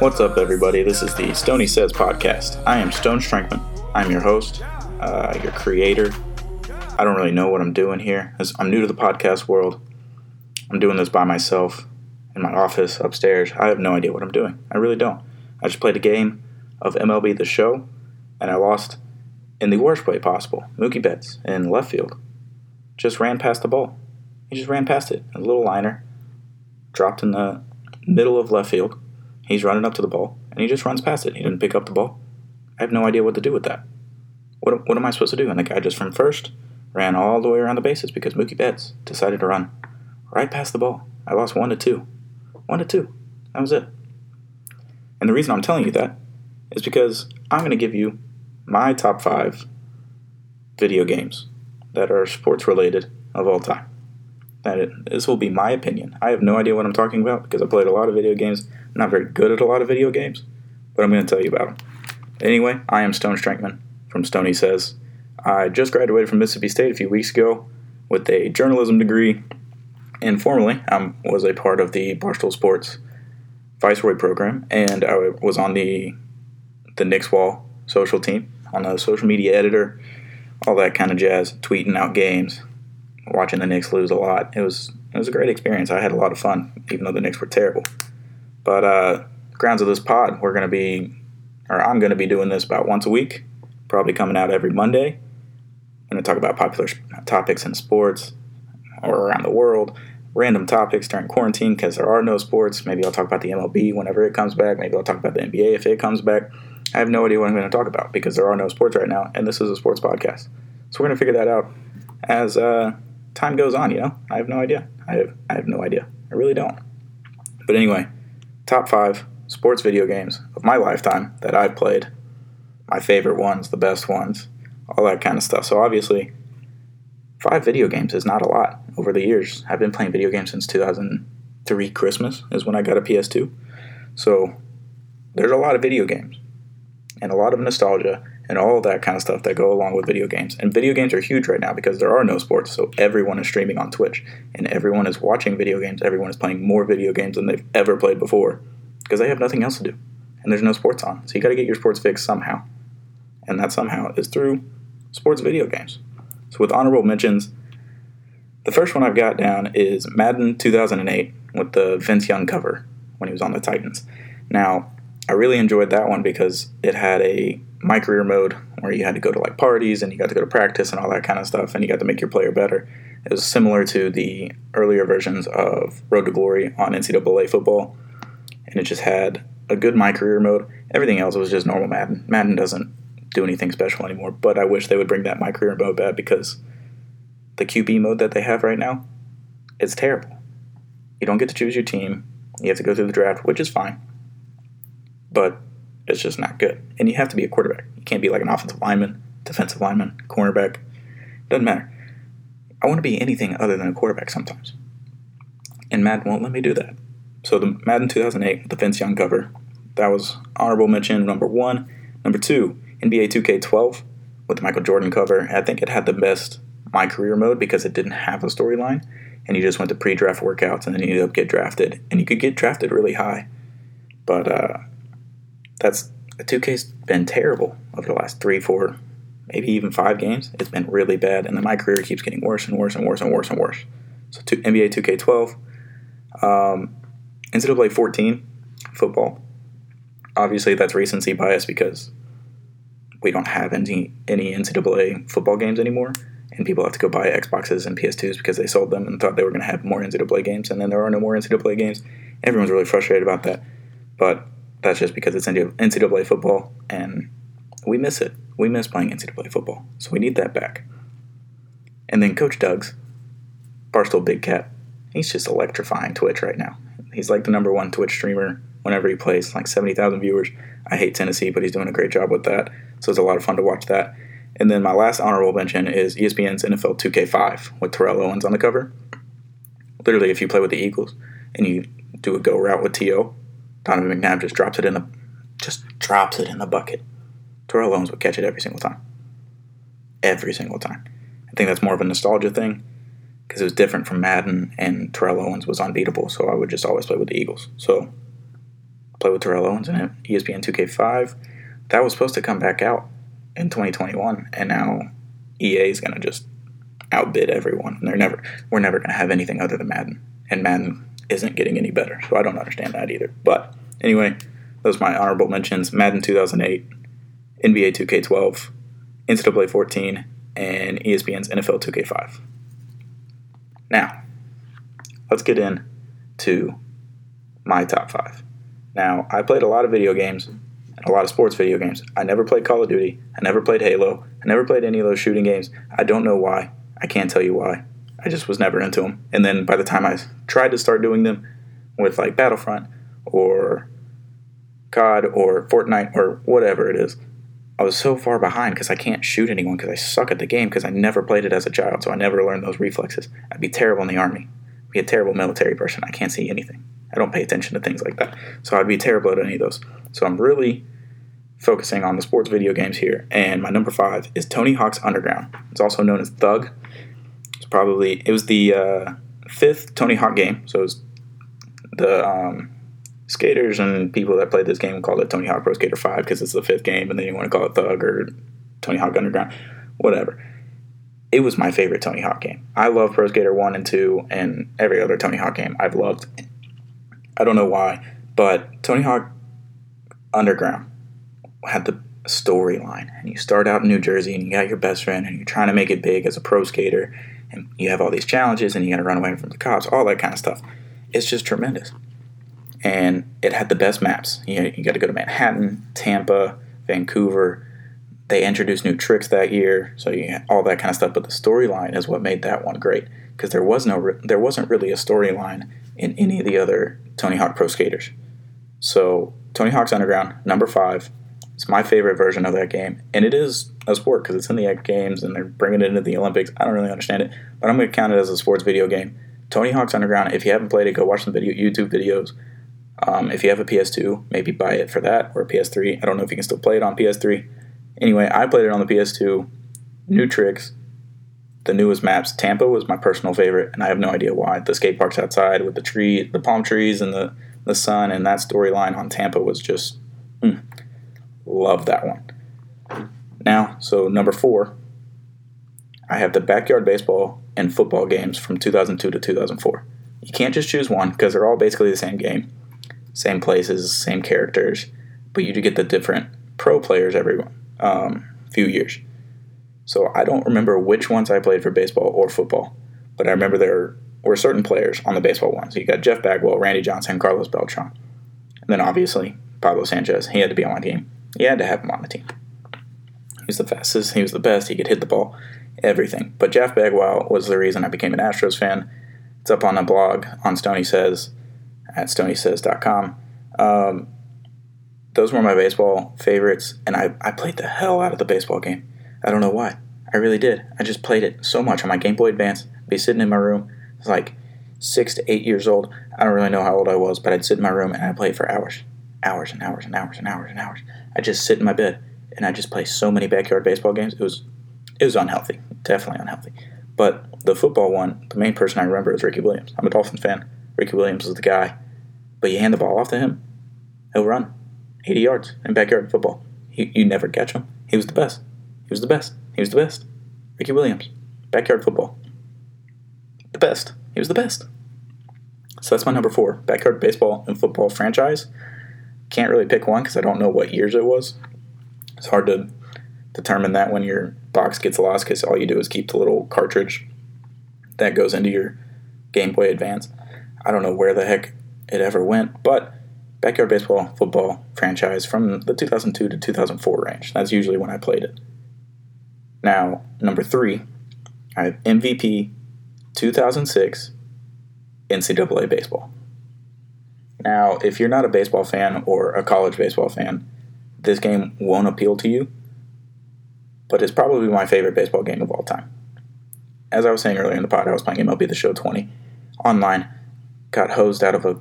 What's up, everybody? This is the Stony Says podcast. I am Stone Strankman. I'm your host, uh, your creator. I don't really know what I'm doing here. I'm new to the podcast world. I'm doing this by myself in my office upstairs. I have no idea what I'm doing. I really don't. I just played a game of MLB The Show, and I lost in the worst way possible. Mookie Betts in left field just ran past the ball. He just ran past it. A little liner, dropped in the middle of left field. He's running up to the ball, and he just runs past it. He didn't pick up the ball. I have no idea what to do with that. What, what am I supposed to do? And the guy just from first ran all the way around the bases because Mookie Betts decided to run right past the ball. I lost one to two. One to two. That was it. And the reason I'm telling you that is because I'm going to give you my top five video games that are sports related of all time. That it, this will be my opinion. I have no idea what I'm talking about because I played a lot of video games. I'm not very good at a lot of video games, but I'm going to tell you about them. Anyway, I am Stone Strankman from Stony Says. I just graduated from Mississippi State a few weeks ago with a journalism degree, and formerly I was a part of the Barstool Sports Viceroy program, and I was on the the Knicks Wall social team, on the social media editor, all that kind of jazz, tweeting out games, watching the Knicks lose a lot. It was it was a great experience. I had a lot of fun, even though the Knicks were terrible. But uh, grounds of this pod, we're going to be, or I'm going to be doing this about once a week, probably coming out every Monday. I'm going to talk about popular topics in sports or around the world, random topics during quarantine because there are no sports. Maybe I'll talk about the MLB whenever it comes back. Maybe I'll talk about the NBA if it comes back. I have no idea what I'm going to talk about because there are no sports right now, and this is a sports podcast. So we're going to figure that out as uh, time goes on. You know, I have no idea. I have I have no idea. I really don't. But anyway, top five sports video games of my lifetime that I've played. My favorite ones, the best ones, all that kind of stuff. So obviously, five video games is not a lot over the years. I've been playing video games since 2003 Christmas is when I got a PS2. So there's a lot of video games and a lot of nostalgia and all that kind of stuff that go along with video games. And video games are huge right now because there are no sports, so everyone is streaming on Twitch and everyone is watching video games. Everyone is playing more video games than they've ever played before because they have nothing else to do and there's no sports on. So you got to get your sports fix somehow. And that somehow is through sports video games. So with honorable mentions, the first one I've got down is Madden 2008 with the Vince Young cover when he was on the Titans. Now, I really enjoyed that one because it had a my career mode where you had to go to like parties and you got to go to practice and all that kind of stuff and you got to make your player better. It was similar to the earlier versions of Road to Glory on NCAA football, and it just had a good my career mode. Everything else was just normal Madden. Madden doesn't do anything special anymore, but I wish they would bring that my career mode back because the QB mode that they have right now, it's terrible. You don't get to choose your team. You have to go through the draft, which is fine but it's just not good. And you have to be a quarterback. You can't be like an offensive lineman, defensive lineman, cornerback. Doesn't matter. I want to be anything other than a quarterback sometimes. And Madden won't let me do that. So the Madden 2008, the Vince Young cover, that was honorable mention number one. Number two, NBA 2K12 with the Michael Jordan cover. I think it had the best my career mode because it didn't have a storyline, and you just went to pre-draft workouts and then you ended up get drafted, and you could get drafted really high. But uh, that's 2K's been terrible over the last three, four, maybe even five games. It's been really bad, and then my career keeps getting worse and worse and worse and worse and worse. So two, NBA 2K12, um, NCAA 14 football. Obviously, that's recency bias because we don't have any any NCAA football games anymore, and people have to go buy Xboxes and PS2s because they sold them and thought they were going to have more NCAA games, and then there are no more NCAA games. Everyone's really frustrated about that, but that's just because it's NCAA football and we miss it. We miss playing NCAA football. So we need that back. And then Coach Doug's, Barstool Big Cat, he's just electrifying Twitch right now. He's like the number one Twitch streamer whenever he plays, like 70,000 viewers. I hate Tennessee, but he's doing a great job with that. So it's a lot of fun to watch that. And then my last honorable mention is ESPN's NFL 2K5 with Terrell Owens on the cover. Literally, if you play with the Eagles and you do a go route with T.O., Donovan McNabb just drops it in the just drops it in the bucket. Terrell Owens would catch it every single time. Every single time. I think that's more of a nostalgia thing because it was different from Madden and Terrell Owens was unbeatable, so I would just always play with the Eagles. So play with Terrell Owens in it. ESPN 2K5. That was supposed to come back out in 2021, and now EA is going to just outbid everyone. They're never, we're never going to have anything other than Madden, and Madden isn't getting any better. So I don't understand that either. But anyway, those are my honorable mentions: Madden 2008, NBA 2K12, NCAA 14, and ESPN's NFL 2K5. Now, let's get in to my top five. Now, I played a lot of video games and a lot of sports video games. I never played Call of Duty. I never played Halo. I never played any of those shooting games. I don't know why. I can't tell you why. I just was never into them. And then by the time I tried to start doing them with like Battlefront or COD or Fortnite or whatever it is, I was so far behind because I can't shoot anyone because I suck at the game because I never played it as a child, so I never learned those reflexes. I'd be terrible in the army. I'd be a terrible military person. I can't see anything. I don't pay attention to things like that. So I'd be terrible at any of those. So I'm really focusing on the sports video games here. And my number five is Tony Hawk's Underground. It's also known as Thug. Probably it was the uh, fifth Tony Hawk game. So it was the um, skaters and people that played this game called it Tony Hawk Pro Skater 5 because it's the fifth game, and then you want to call it Thug or Tony Hawk Underground, whatever. It was my favorite Tony Hawk game. I love Pro Skater 1 and 2 and every other Tony Hawk game I've loved. I don't know why, but Tony Hawk Underground had the storyline. And you start out in New Jersey and you got your best friend and you're trying to make it big as a pro skater and you have all these challenges and you got to run away from the cops, all that kind of stuff. It's just tremendous and it had the best maps. You, know, you got to go to Manhattan, Tampa, Vancouver. They introduced new tricks that year, so you all that kind of stuff. But the storyline is what made that one great because there was no there wasn't really a storyline in any of the other Tony Hawk Pro Skaters. So Tony Hawk's Underground number five. It's my favorite version of that game, and it is a sport because it's in the games and they're bringing it into the Olympics. I don't really understand it, but I'm going to count it as a sports video game. Tony Hawk's Underground. If you haven't played it, go watch some video YouTube videos. Um, if you have a PS2, maybe buy it for that or a PS3. I don't know if you can still play it on PS3. Anyway, I played it on the PS2. New tricks, the newest maps. Tampa was my personal favorite, and I have no idea why. The skate parks outside with the tree, the palm trees, and the the sun, and that storyline on Tampa was just mm, love that one. Now, so number four, I have the backyard baseball and football games from 2002 to 2004. You can't just choose one because they're all basically the same game same places, same characters, but you do get the different pro players every um, few years. So I don't remember which ones I played for baseball or football, but I remember there were certain players on the baseball ones. You got Jeff Bagwell, Randy Johnson, Carlos Beltran, and then obviously Pablo Sanchez. He had to be on my team. You had to have him on the team. He was the fastest. He was the best. He could hit the ball, everything. But Jeff Bagwell was the reason I became an Astros fan. It's up on a blog on Stony Says at stonysays.com. Um, those were my baseball favorites, and I, I played the hell out of the baseball game. I don't know why. I really did. I just played it so much on my Game Boy Advance. I'd be sitting in my room. I was like six to eight years old. I don't really know how old I was, but I'd sit in my room and I'd play for hours. Hours and hours and hours and hours and hours. I'd just sit in my bed and I'd just play so many backyard baseball games. It was it was unhealthy. Definitely unhealthy. But the football one, the main person I remember is Ricky Williams. I'm a Dolphins fan. Ricky Williams is the guy but you hand the ball off to him, he'll run 80 yards in backyard football. He, you never catch him. He was the best. He was the best. He was the best. Ricky Williams, backyard football. The best. He was the best. So that's my number four backyard baseball and football franchise. Can't really pick one because I don't know what years it was. It's hard to determine that when your box gets lost because all you do is keep the little cartridge that goes into your Game Boy Advance. I don't know where the heck it ever went, but backyard baseball football franchise from the 2002 to 2004 range. That's usually when I played it. Now, number three, I have MVP 2006 NCAA baseball. Now, if you're not a baseball fan or a college baseball fan, this game won't appeal to you, but it's probably my favorite baseball game of all time. As I was saying earlier in the pod, I was playing MLB The Show 20 online, got hosed out of a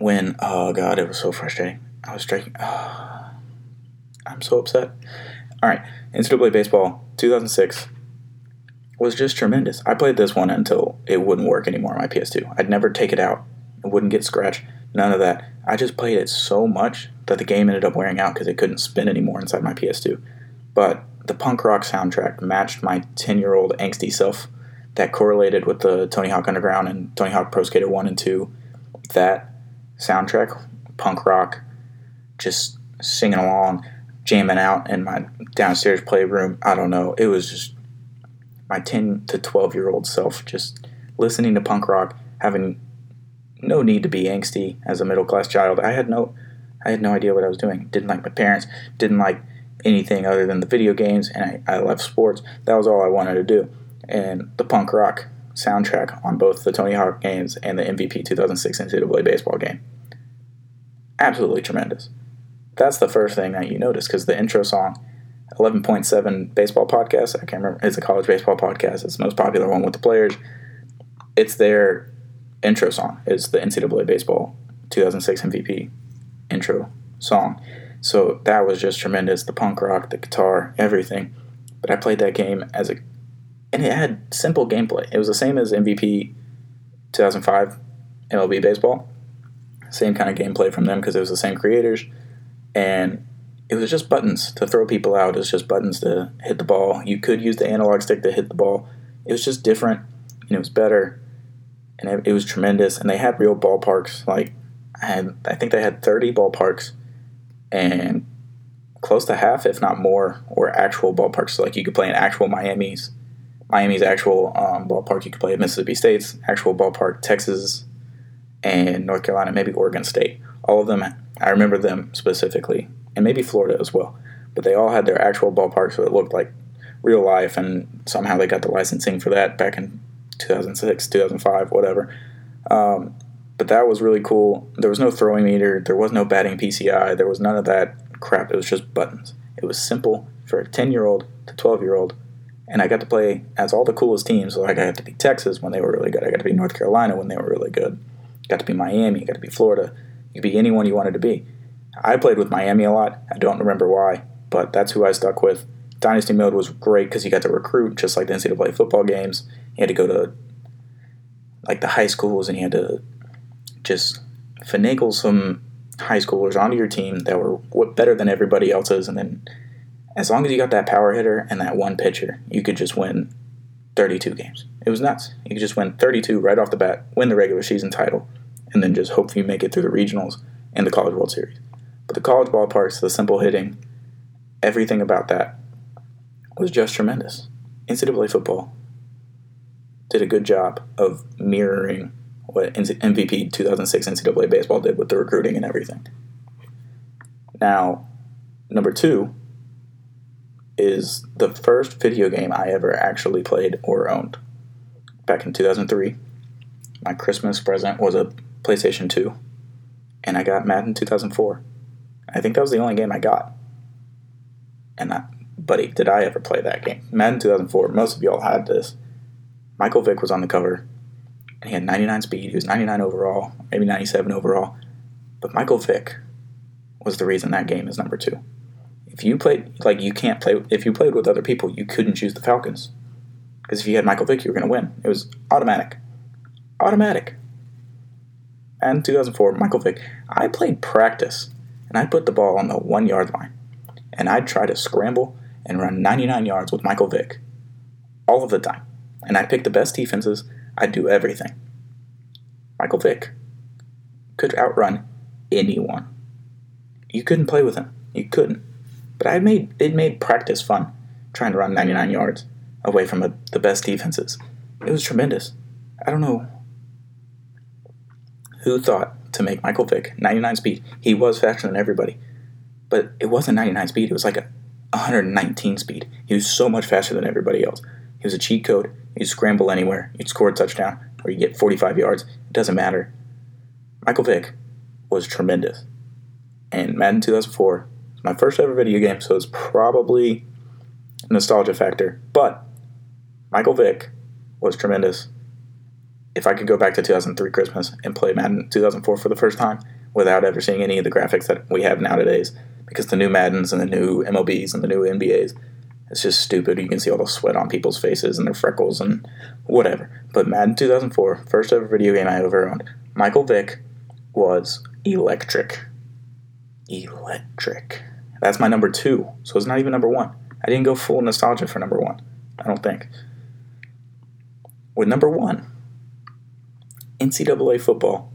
win. oh god, it was so frustrating. I was striking. Oh, ah, I'm so upset. All right, NCAA baseball 2006 was just tremendous. I played this one until it wouldn't work anymore on my PS2. I'd never take it out. It wouldn't get scratched. None of that. I just played it so much that the game ended up wearing out because it couldn't spin anymore inside my PS2. But the punk rock soundtrack matched my 10 year old angsty self that correlated with the Tony Hawk Underground and Tony Hawk Pro Skater 1 and 2. That soundtrack, punk rock, just singing along, jamming out in my downstairs playroom. I don't know. It was just my 10 to 12 year old self just listening to punk rock, having no need to be angsty as a middle class child. I had no I had no idea what I was doing. Didn't like my parents, didn't like anything other than the video games, and I, I love sports. That was all I wanted to do. And the punk rock soundtrack on both the Tony Hawk games and the MVP 2006 NCAA baseball game. Absolutely tremendous. That's the first thing that you notice because the intro song, 11.7 baseball podcast, I can't remember, it's a college baseball podcast. It's the most popular one with the players. It's their intro song, is the NCAA baseball 2006 MVP intro song. So that was just tremendous. The punk rock, the guitar, everything. But I played that game as a, and it had simple gameplay. It was the same as MVP 2005 MLB baseball. Same kind of gameplay from them because it was the same creators, and it was just buttons to throw people out. It was just buttons to hit the ball. You could use the analog stick to hit the ball. It was just different, and it was better, and it, was tremendous. And they had real ballparks. Like I had, I think they had 30 ballparks and close to half, if not more, were actual ballparks. So like you could play in actual Miami's, Miami's actual um, ballpark. You could play at Mississippi State's actual ballpark, Texas, and North Carolina, maybe Oregon State. All of them, I remember them specifically, and maybe Florida as well. But they all had their actual ballpark, so it looked like real life. And somehow they got the licensing for that back in 2006, 2005, whatever. Um, but that was really cool. There was no throwing meter, there was no batting PCI, there was none of that crap. It was just buttons. It was simple for a 10 year old to 12 year old. And I got to play as all the coolest teams. Like I got to be Texas when they were really good. I got to be North Carolina when they were really good. Got to be Miami. Got to be Florida. You could be anyone you wanted to be. I played with Miami a lot. I don't remember why, but that's who I stuck with. Dynasty mode was great because you got to recruit just like the NCAA football games. You had to go to like the high schools and you had to just finagle some high schoolers onto your team that were better than everybody else's, and then as long as you got that power hitter and that one pitcher, you could just win 32 games. It was nuts. You could just win 32 right off the bat, win the regular season title, and then just hope you make it through the regionals and the College World Series. But the college ballparks, the simple hitting, everything about that was just tremendous. NCAA football did a good job of mirroring what MVP 2006 NCAA baseball did with the recruiting and everything. Now, number two is the first video game I ever actually played or owned. Back in 2003, my Christmas present was a PlayStation 2, and I got Madden 2004. I think that was the only game I got. And I, buddy, did I ever play that game? Madden 2004, most of y'all had this. Michael Vick was on the cover and he had 99 speed. He was 99 overall, maybe 97 overall. But Michael Vick was the reason that game is number two. If you played, like, you can't play, if you played with other people, you couldn't choose the Falcons. Because if you had Michael Vick, you were going to win. It was automatic. Automatic. And 2004, Michael Vick. I played practice, and I put the ball on the one yard line. And I'd try to scramble and run 99 yards with Michael Vick all of the time. And I picked the best defenses I'd do everything. Michael Vick could outrun anyone. You couldn't play with him. You couldn't. But I made it made practice fun, trying to run 99 yards away from a, the best defenses. It was tremendous. I don't know who thought to make Michael Vick 99 speed. He was faster than everybody, but it wasn't 99 speed. It was like a 119 speed. He was so much faster than everybody else. He was a cheat code. You scramble anywhere, you'd score a touchdown, or you get 45 yards. It doesn't matter. Michael Vick was tremendous. And Madden 2004 is my first ever video game, so it's probably a nostalgia factor. But Michael Vick was tremendous. If I could go back to 2003 Christmas and play Madden 2004 for the first time without ever seeing any of the graphics that we have nowadays, because the new Maddens and the new MLBs and the new NBAs it's just stupid. You can see all the sweat on people's faces and their freckles and whatever. But Madden 2004, first ever video game I ever owned. Michael Vick was electric. Electric. That's my number two, so it's not even number one. I didn't go full nostalgia for number one. I don't think. With number one, NCAA football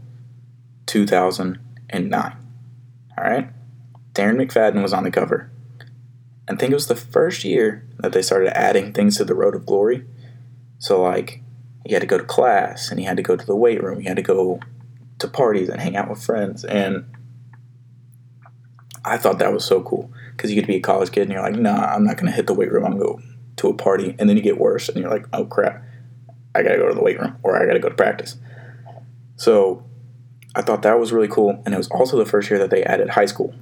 2009. All right? Darren McFadden was on the cover. And I think it was the first year that they started adding things to the Road of Glory. So, like, he had to go to class and he had to go to the weight room. He had to go to parties and hang out with friends. And I thought that was so cool because you get to be a college kid and you're like, nah, I'm not going to hit the weight room. I'm going to go to a party. And then you get worse and you're like, oh crap, I got to go to the weight room or I got to go to practice. So I thought that was really cool. And it was also the first year that they added high school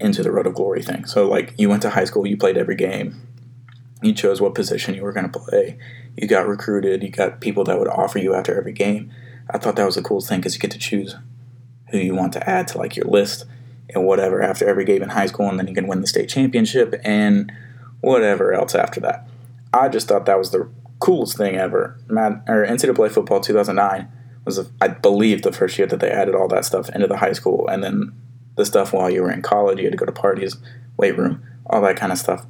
into the Road of Glory thing. So, like, you went to high school, you played every game, you chose what position you were going to play, you got recruited, you got people that would offer you after every game. I thought that was the coolest thing because you get to choose who you want to add to like your list and whatever after every game in high school, and then you can win the state championship and whatever else after that. I just thought that was the coolest thing ever. Mad, or NCAA football 2009 was, I believe, the first year that they added all that stuff into the high school, and then the stuff while you were in college. You had to go to parties, weight room, all that kind of stuff.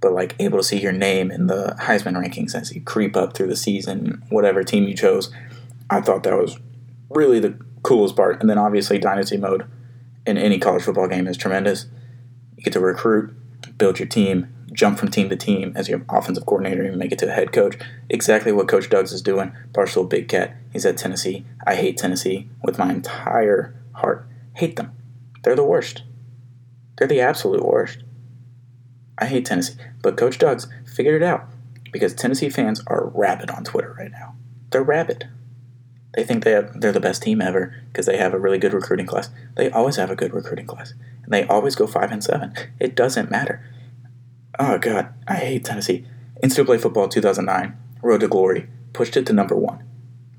But like able to see your name in the Heisman rankings as you creep up through the season, whatever team you chose, I thought that was really the coolest part. And then obviously dynasty mode in any college football game is tremendous. You get to recruit, build your team, jump from team to team as your offensive coordinator and make it to a head coach. Exactly what Coach Doug's is doing. Barstool Big Cat. He's at Tennessee. I hate Tennessee with my entire heart. Hate them. They're the worst. They're the absolute worst. I hate Tennessee. But Coach Doug's figured it out because Tennessee fans are rabid on Twitter right now. They're rabid. They think they have, they're the best team ever because they have a really good recruiting class. They always have a good recruiting class. And they always go 5 and 7. It doesn't matter. Oh, God. I hate Tennessee. Instant Play football 2009, Road to Glory, pushed it to number one.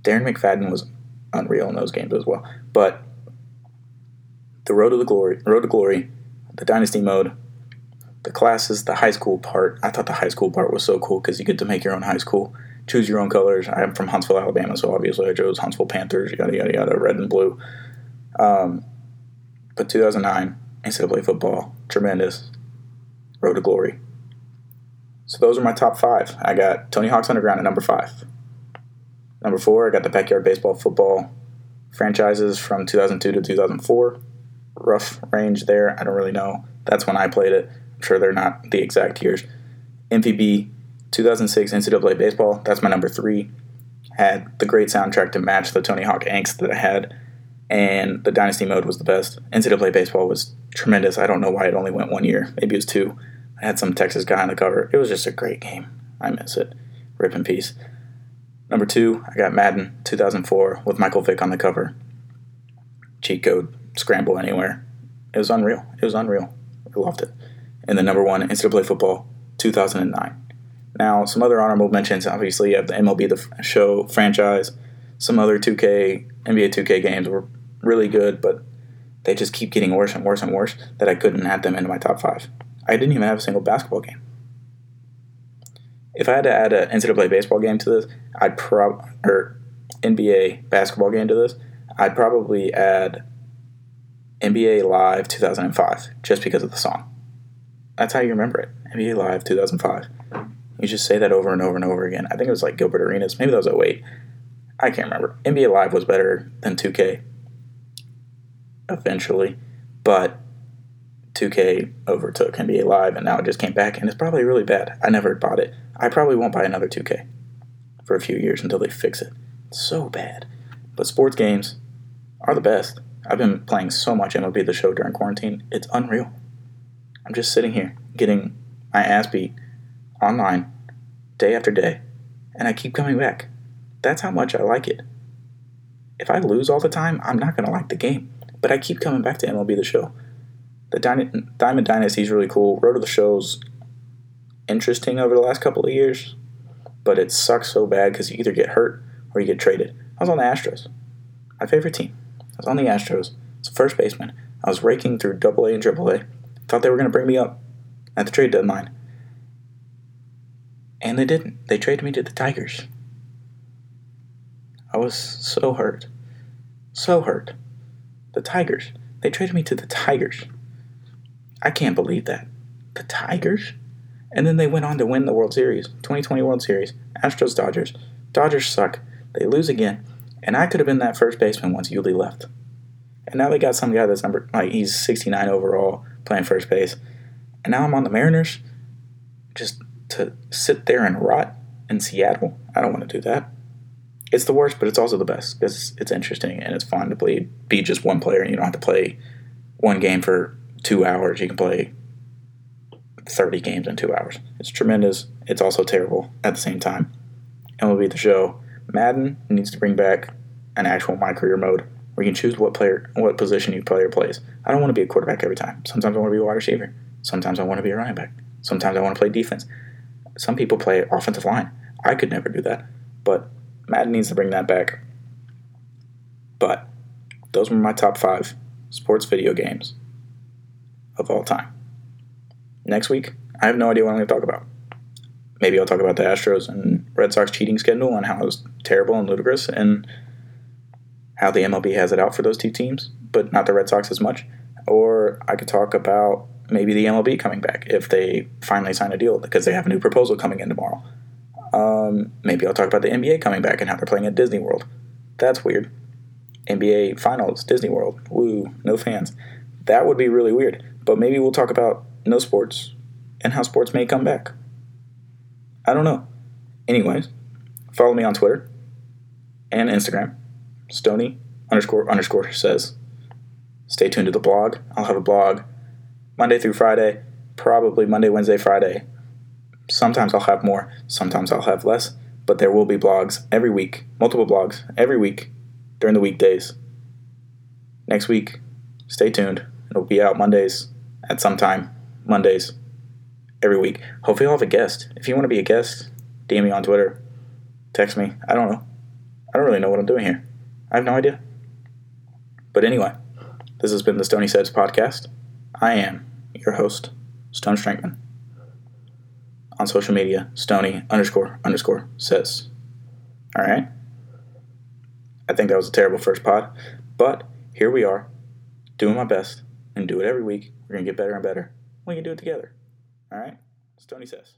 Darren McFadden was unreal in those games as well. But the Road to the Glory, Road to Glory, the Dynasty mode, the classes, the high school part. I thought the high school part was so cool because you get to make your own high school, choose your own colors. I'm from Huntsville, Alabama, so obviously I chose Huntsville Panthers, yada yada yada, red and blue. Um, but 2009 NCAA football, tremendous. Road to glory. So those are my top five. I got Tony Hawk's Underground at number five. Number four, I got the Backyard Baseball Football franchises from 2002 to 2004. Rough range there. I don't really know. That's when I played it. I'm sure they're not the exact years. MVP 2006 NCAA Baseball. That's my number three. Had the great soundtrack to match the Tony Hawk angst that I had, and the Dynasty mode was the best. NCAA Baseball was tremendous. I don't know why it only went one year. Maybe it was two. I had some Texas guy on the cover. It was just a great game. I miss it. Rip in peace. Number two, I got Madden 2004 with Michael Vick on the cover. Cheat code, scramble anywhere. It was unreal. It was unreal. I loved it. And the number one, NCAA football 2009. Now, some other honorable mentions. Obviously, you have the MLB The Show franchise. Some other 2K, NBA 2K games were really good, but they just keep getting worse and worse and worse that I couldn't add them into my top five. I didn't even have a single basketball game. If I had to add an NCAA baseball game to this, I'd prob or NBA basketball game to this, I'd probably add NBA Live 2005 just because of the song. That's how you remember it. NBA Live 2005. You just say that over and over and over again. I think it was like Gilbert Arenas. Maybe that was 08. I can't remember. NBA Live was better than 2K eventually, but 2K overtook NBA Live, and now it just came back, and it's probably really bad. I never bought it. I probably won't buy another 2K for a few years until they fix it. It's so bad. But sports games are the best. I've been playing so much MLB The Show during quarantine. It's unreal. I'm just sitting here getting my ass beat online day after day, and I keep coming back. That's how much I like it. If I lose all the time, I'm not going to like the game. But I keep coming back to MLB The Show the Diamond Dynasty is really cool. Road to the Show's interesting over the last couple of years, but it sucks so bad because you either get hurt or you get traded. I was on the Astros, my favorite team. I was on the Astros. As a first baseman. I was raking through Double A and Triple A. Thought they were going to bring me up at the trade deadline, and they didn't. They traded me to the Tigers. I was so hurt, so hurt. The Tigers. They traded me to the Tigers. I can't believe that. The Tigers? And then they went on to win the World Series, 2020 World Series. Astros, Dodgers. Dodgers suck. They lose again. And I could have been that first baseman once Yuli left. And now they got some guy that's number like he's 69 overall playing first base. And now I'm on the Mariners just to sit there and rot in Seattle. I don't want to do that. It's the worst, but it's also the best because it's interesting and it's fun to play. Be just one player, and you don't have to play one game for two hours. You can play 30 games in two hours. It's tremendous. It's also terrible at the same time. Be the show. Madden needs to bring back an actual my career mode where you can choose what player, what position you player plays. I don't want to be a quarterback every time. Sometimes I want to be a wide receiver. Sometimes I want to be a running back. Sometimes I want to play defense. Some people play offensive line. I could never do that, but Madden needs to bring that back. But those were my top five sports video games of all time. Next week, I have no idea what I'm going to talk about. Maybe I'll talk about the Astros and Red Sox cheating scandal and how it was terrible and ludicrous and how the MLB has it out for those two teams, but not the Red Sox as much. Or I could talk about maybe the MLB coming back if they finally sign a deal because they have a new proposal coming in tomorrow. Um, maybe I'll talk about the NBA coming back and how they're playing at Disney World. That's weird. NBA Finals, Disney World. Woo, no fans. That would be really weird. But maybe we'll talk about no sports and how sports may come back. I don't know. Anyways, follow me on Twitter and Instagram. Stony underscore underscore says. Stay tuned to the blog. I'll have a blog Monday through Friday, probably Monday, Wednesday, Friday. Sometimes I'll have more, sometimes I'll have less, but there will be blogs every week, multiple blogs every week during the weekdays. Next week, stay tuned. It'll be out Mondays at some time, Mondays, every week. Hopefully, I'll have a guest. If you want to be a guest, DM me on Twitter, text me. I don't know. I don't really know what I'm doing here. I have no idea. But anyway, this has been the Stony Says podcast. I am your host, Stone Strankman. On social media, Stony underscore underscore says. All right. I think that was a terrible first pod, but here we are, doing my best and do it every week. We're gonna get better and better. We can do it together. All right. tony says.